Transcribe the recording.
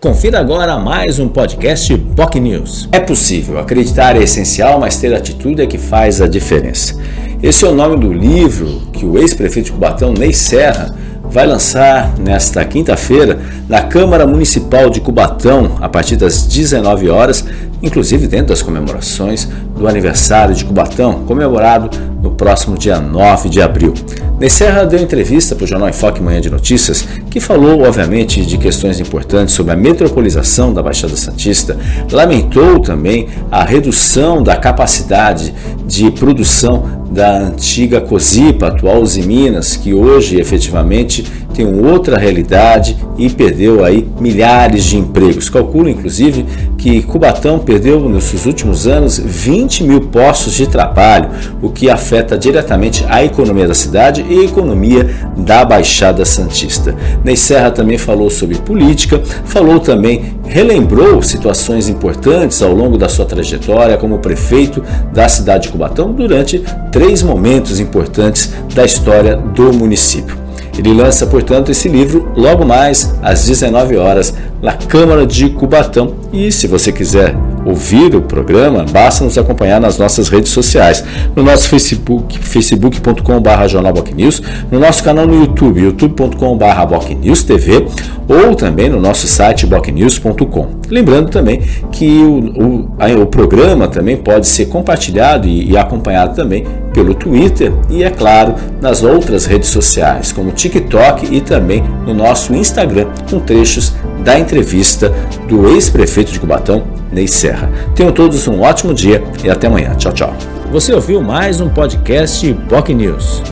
Confira agora mais um podcast POC News. É possível, acreditar é essencial, mas ter atitude é que faz a diferença. Esse é o nome do livro que o ex-prefeito de Cubatão, Ney Serra, vai lançar nesta quinta-feira na Câmara Municipal de Cubatão, a partir das 19 horas, inclusive dentro das comemorações do aniversário de Cubatão, comemorado no próximo dia 9 de abril. Ney Serra deu entrevista para o Jornal Enfoque Manhã de Notícias, que falou, obviamente, de questões importantes sobre a metropolização da Baixada Santista, lamentou também a redução da capacidade de produção da antiga COSIPA, atual Uzi Minas, que hoje efetivamente tem outra realidade e perdeu aí milhares de empregos. Calcula inclusive que Cubatão perdeu nos últimos anos 20 mil postos de trabalho, o que afeta diretamente a economia da cidade e a economia da Baixada Santista. Ney Serra também falou sobre política, falou também, relembrou situações importantes ao longo da sua trajetória como prefeito da cidade de Cubatão durante três momentos importantes da história do município. Ele lança, portanto, esse livro logo mais às 19 horas na Câmara de Cubatão. E se você quiser ouvir o programa, basta nos acompanhar nas nossas redes sociais, no nosso Facebook, facebook.com.br jornalbocnews, no nosso canal no YouTube, youtube.com.br bocnewstv ou também no nosso site bocnews.com. Lembrando também que o, o, o, programa também pode ser compartilhado e, e acompanhado também pelo Twitter e, é claro, nas outras redes sociais, como TikTok e também no nosso Instagram, com trechos da entrevista do ex-prefeito de Cubatão, Ney Serra. Tenham todos um ótimo dia e até amanhã. Tchau, tchau. Você ouviu mais um podcast POC News.